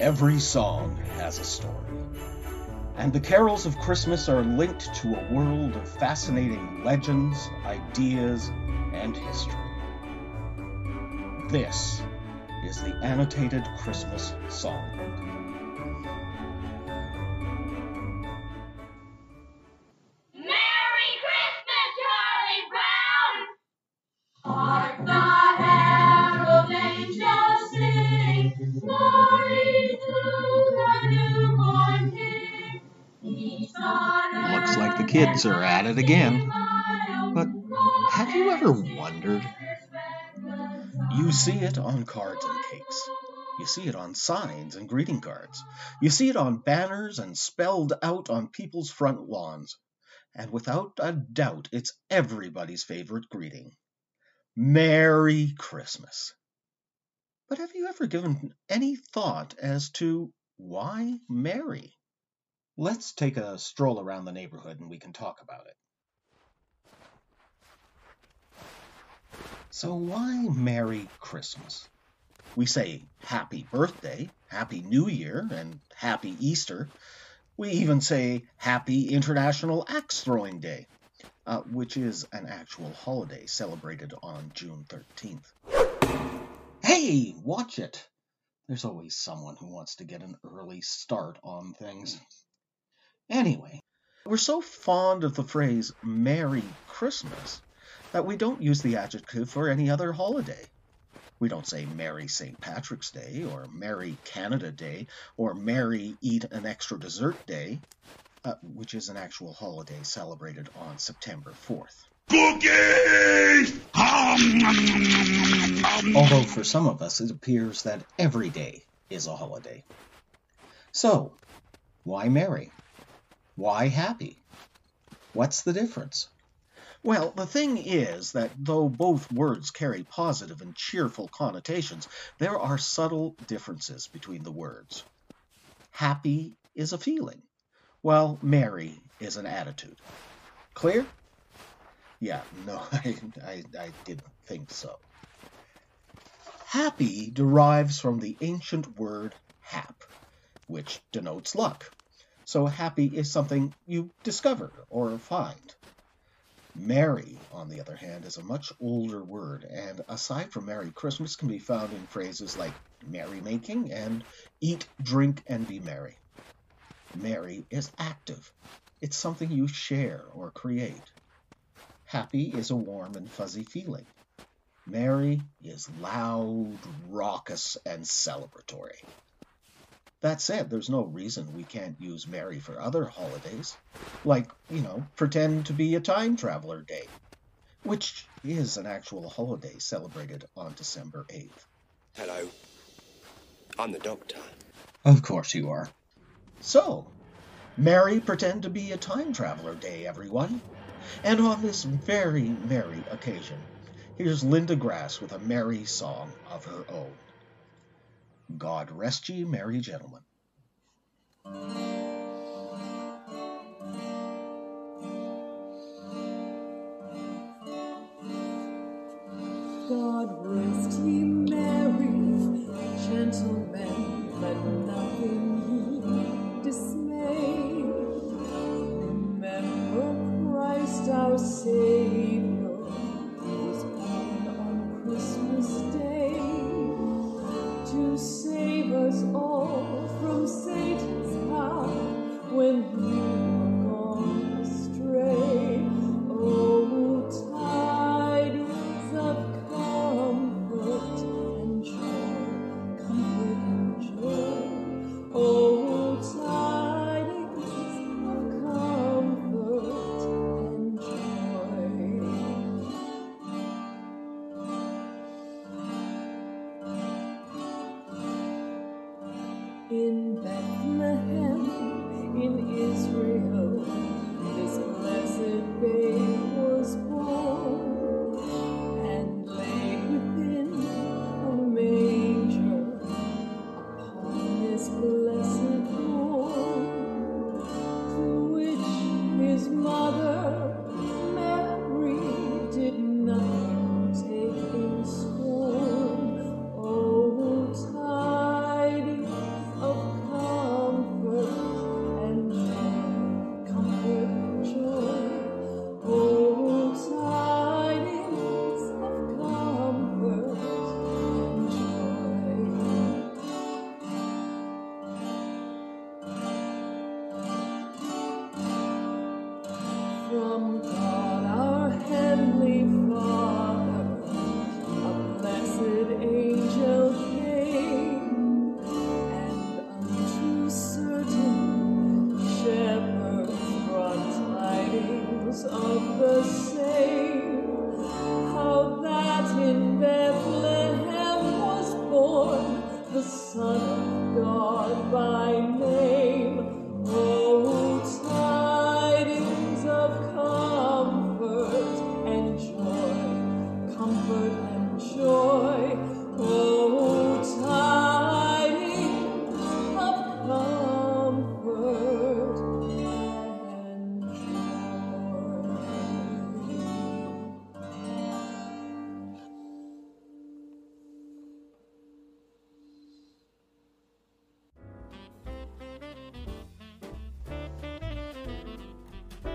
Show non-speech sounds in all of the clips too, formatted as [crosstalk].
Every song has a story. And the carols of Christmas are linked to a world of fascinating legends, ideas, and history. This is the Annotated Christmas Songbook. Looks like the kids are at it again. But have you ever wondered? You see it on cards and cakes. You see it on signs and greeting cards. You see it on banners and spelled out on people's front lawns. And without a doubt, it's everybody's favorite greeting Merry Christmas. But have you ever given any thought as to why Merry? Let's take a stroll around the neighborhood and we can talk about it. So, why Merry Christmas? We say Happy Birthday, Happy New Year, and Happy Easter. We even say Happy International Axe Throwing Day, uh, which is an actual holiday celebrated on June 13th. Hey, watch it! There's always someone who wants to get an early start on things. Anyway, we're so fond of the phrase Merry Christmas that we don't use the adjective for any other holiday. We don't say Merry St. Patrick's Day or Merry Canada Day or Merry Eat an Extra Dessert Day, uh, which is an actual holiday celebrated on September 4th. Cookies! Although for some of us it appears that every day is a holiday. So, why merry? Why happy? What's the difference? Well, the thing is that though both words carry positive and cheerful connotations, there are subtle differences between the words. Happy is a feeling, while merry is an attitude. Clear? Yeah, no, [laughs] I, I, I didn't think so. Happy derives from the ancient word hap, which denotes luck. So happy is something you discover or find. Merry, on the other hand, is a much older word, and aside from Merry Christmas, can be found in phrases like merrymaking and eat, drink, and be merry. Merry is active. It's something you share or create. Happy is a warm and fuzzy feeling. Merry is loud, raucous, and celebratory. That said, there's no reason we can't use Merry for other holidays, like, you know, pretend to be a time traveler day, which is an actual holiday celebrated on December 8th. Hello. I'm the doctor. Of course you are. So, merry pretend to be a time traveler day, everyone. And on this very merry occasion, here's Linda Grass with a merry song of her own. God rest ye, merry gentlemen. God rest in the same.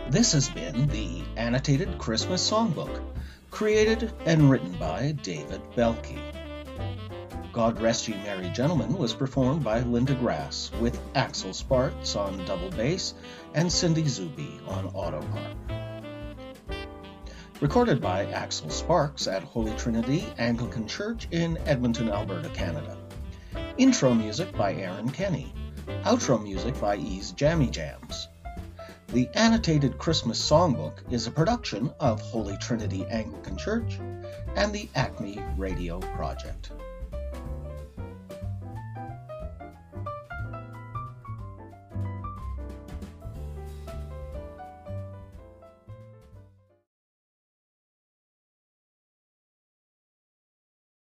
This has been the Annotated Christmas Songbook, created and written by David Belke. God Rest You Merry Gentlemen was performed by Linda Grass with Axel Sparks on double bass and Cindy Zuby on auto harp. Recorded by Axel Sparks at Holy Trinity Anglican Church in Edmonton, Alberta, Canada. Intro music by Aaron Kenny. Outro music by E's Jammy Jams. The Annotated Christmas Songbook is a production of Holy Trinity Anglican Church and the Acme Radio Project.